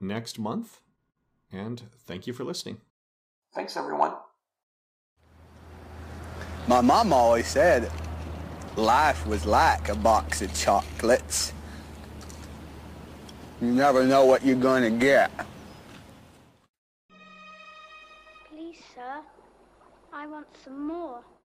next month. And thank you for listening. Thanks, everyone. My mom always said life was like a box of chocolates. You never know what you're going to get. Want some more.